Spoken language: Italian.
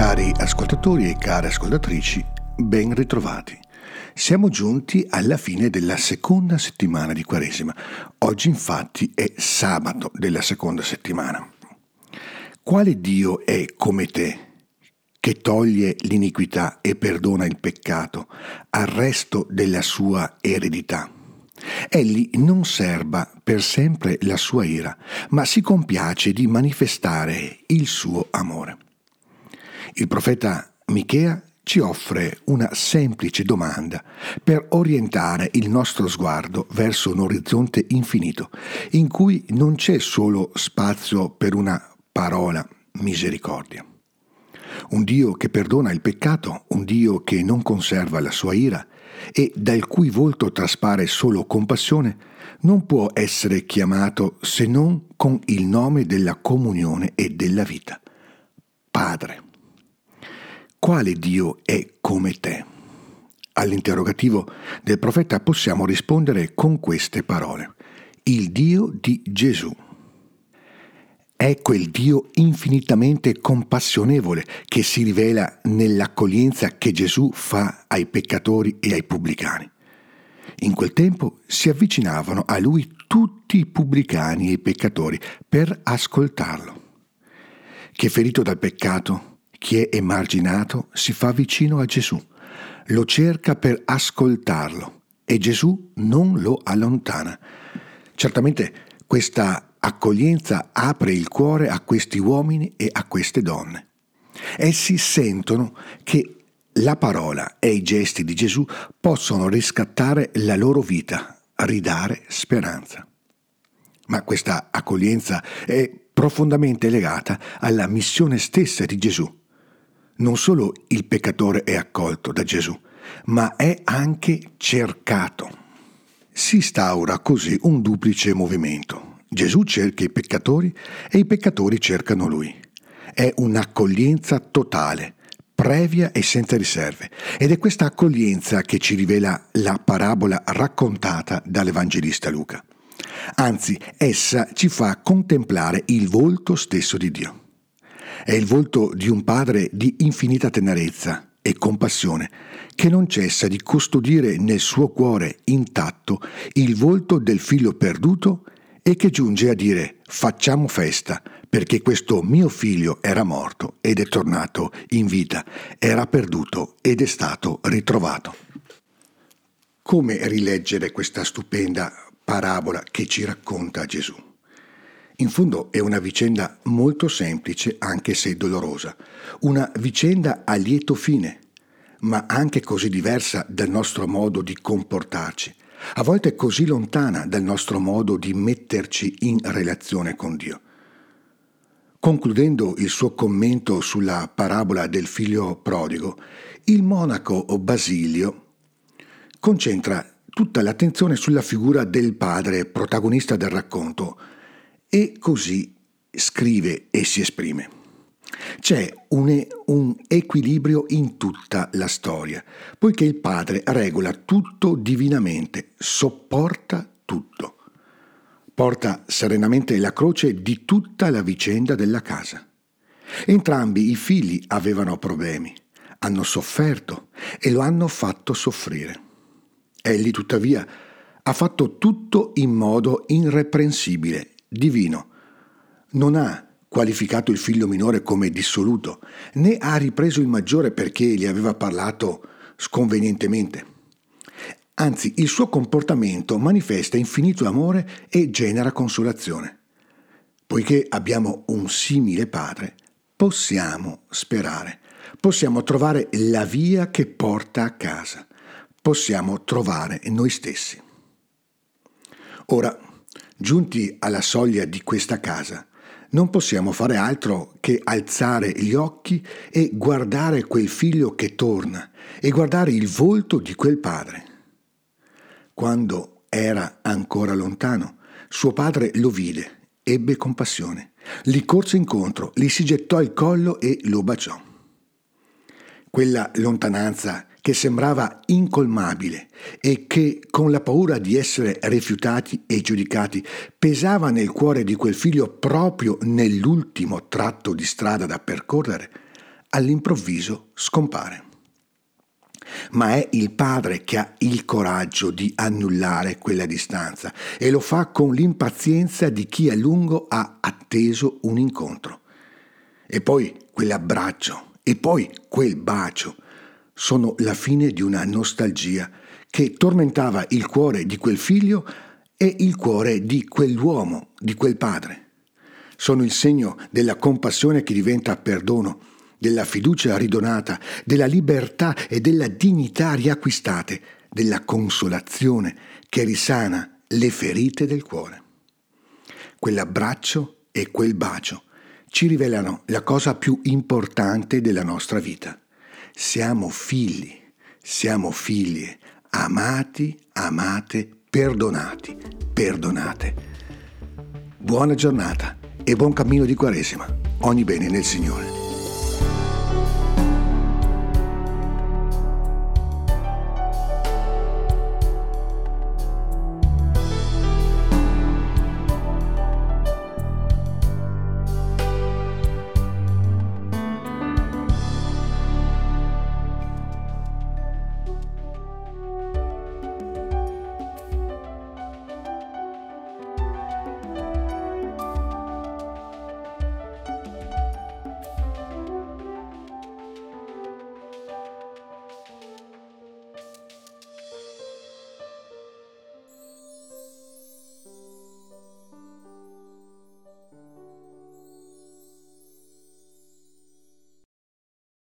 Cari ascoltatori e care ascoltatrici, ben ritrovati. Siamo giunti alla fine della seconda settimana di Quaresima. Oggi infatti è sabato della seconda settimana. Quale Dio è come te, che toglie l'iniquità e perdona il peccato al resto della sua eredità? Egli non serba per sempre la sua ira, ma si compiace di manifestare il suo amore. Il profeta Michea ci offre una semplice domanda per orientare il nostro sguardo verso un orizzonte infinito, in cui non c'è solo spazio per una parola misericordia. Un Dio che perdona il peccato, un Dio che non conserva la sua ira e dal cui volto traspare solo compassione, non può essere chiamato se non con il nome della comunione e della vita. Padre. Quale Dio è come te? All'interrogativo del profeta possiamo rispondere con queste parole. Il Dio di Gesù. È quel Dio infinitamente compassionevole che si rivela nell'accoglienza che Gesù fa ai peccatori e ai pubblicani. In quel tempo si avvicinavano a lui tutti i pubblicani e i peccatori per ascoltarlo. Che ferito dal peccato, chi è emarginato si fa vicino a Gesù, lo cerca per ascoltarlo e Gesù non lo allontana. Certamente questa accoglienza apre il cuore a questi uomini e a queste donne. Essi sentono che la parola e i gesti di Gesù possono riscattare la loro vita, ridare speranza. Ma questa accoglienza è profondamente legata alla missione stessa di Gesù non solo il peccatore è accolto da Gesù, ma è anche cercato. Si instaura così un duplice movimento. Gesù cerca i peccatori e i peccatori cercano lui. È un'accoglienza totale, previa e senza riserve. Ed è questa accoglienza che ci rivela la parabola raccontata dall'Evangelista Luca. Anzi, essa ci fa contemplare il volto stesso di Dio. È il volto di un padre di infinita tenerezza e compassione, che non cessa di custodire nel suo cuore intatto il volto del figlio perduto e che giunge a dire facciamo festa perché questo mio figlio era morto ed è tornato in vita, era perduto ed è stato ritrovato. Come rileggere questa stupenda parabola che ci racconta Gesù? In fondo è una vicenda molto semplice anche se dolorosa, una vicenda a lieto fine, ma anche così diversa dal nostro modo di comportarci, a volte così lontana dal nostro modo di metterci in relazione con Dio. Concludendo il suo commento sulla parabola del figlio prodigo, il monaco Basilio concentra tutta l'attenzione sulla figura del padre protagonista del racconto, e così scrive e si esprime. C'è un, un, equilibrio in tutta la storia, poiché il Padre regola tutto divinamente, sopporta tutto, porta serenamente la croce di tutta la vicenda della casa. Entrambi i figli avevano problemi, hanno sofferto e lo hanno fatto soffrire. Egli tuttavia ha fatto tutto in modo irreprensibile divino. Non ha qualificato il figlio minore come dissoluto, né ha ripreso il maggiore perché gli aveva parlato sconvenientemente. Anzi, il suo comportamento manifesta infinito amore e genera consolazione. Poiché abbiamo un simile padre, possiamo sperare, possiamo trovare la via che porta a casa, possiamo trovare noi stessi. Ora, Giunti alla soglia di questa casa, non possiamo fare altro che alzare gli occhi e guardare quel figlio che torna e guardare il volto di quel padre. Quando era ancora lontano, suo padre lo vide, ebbe compassione, gli corse incontro, gli si gettò al collo e lo baciò. Quella lontananza che sembrava incolmabile e che, con la paura di essere rifiutati e giudicati, pesava nel cuore di quel figlio proprio nell'ultimo tratto di strada da percorrere, all'improvviso scompare. Ma è il padre che ha il coraggio di annullare quella distanza e lo fa con l'impazienza di chi a lungo ha atteso un incontro. E poi quell'abbraccio, e poi quel bacio sono la fine di una nostalgia che tormentava il cuore di quel figlio e il cuore di quell'uomo, di quel padre. Sono il segno della compassione che diventa perdono, della fiducia ridonata, della libertà e della dignità riacquistate, della consolazione che risana le ferite del cuore. Quell'abbraccio e quel bacio ci rivelano la cosa più importante della nostra vita. Siamo figli, siamo figlie, amati, amate, perdonati, perdonate. Buona giornata e buon cammino di Quaresima. Ogni bene nel Signore.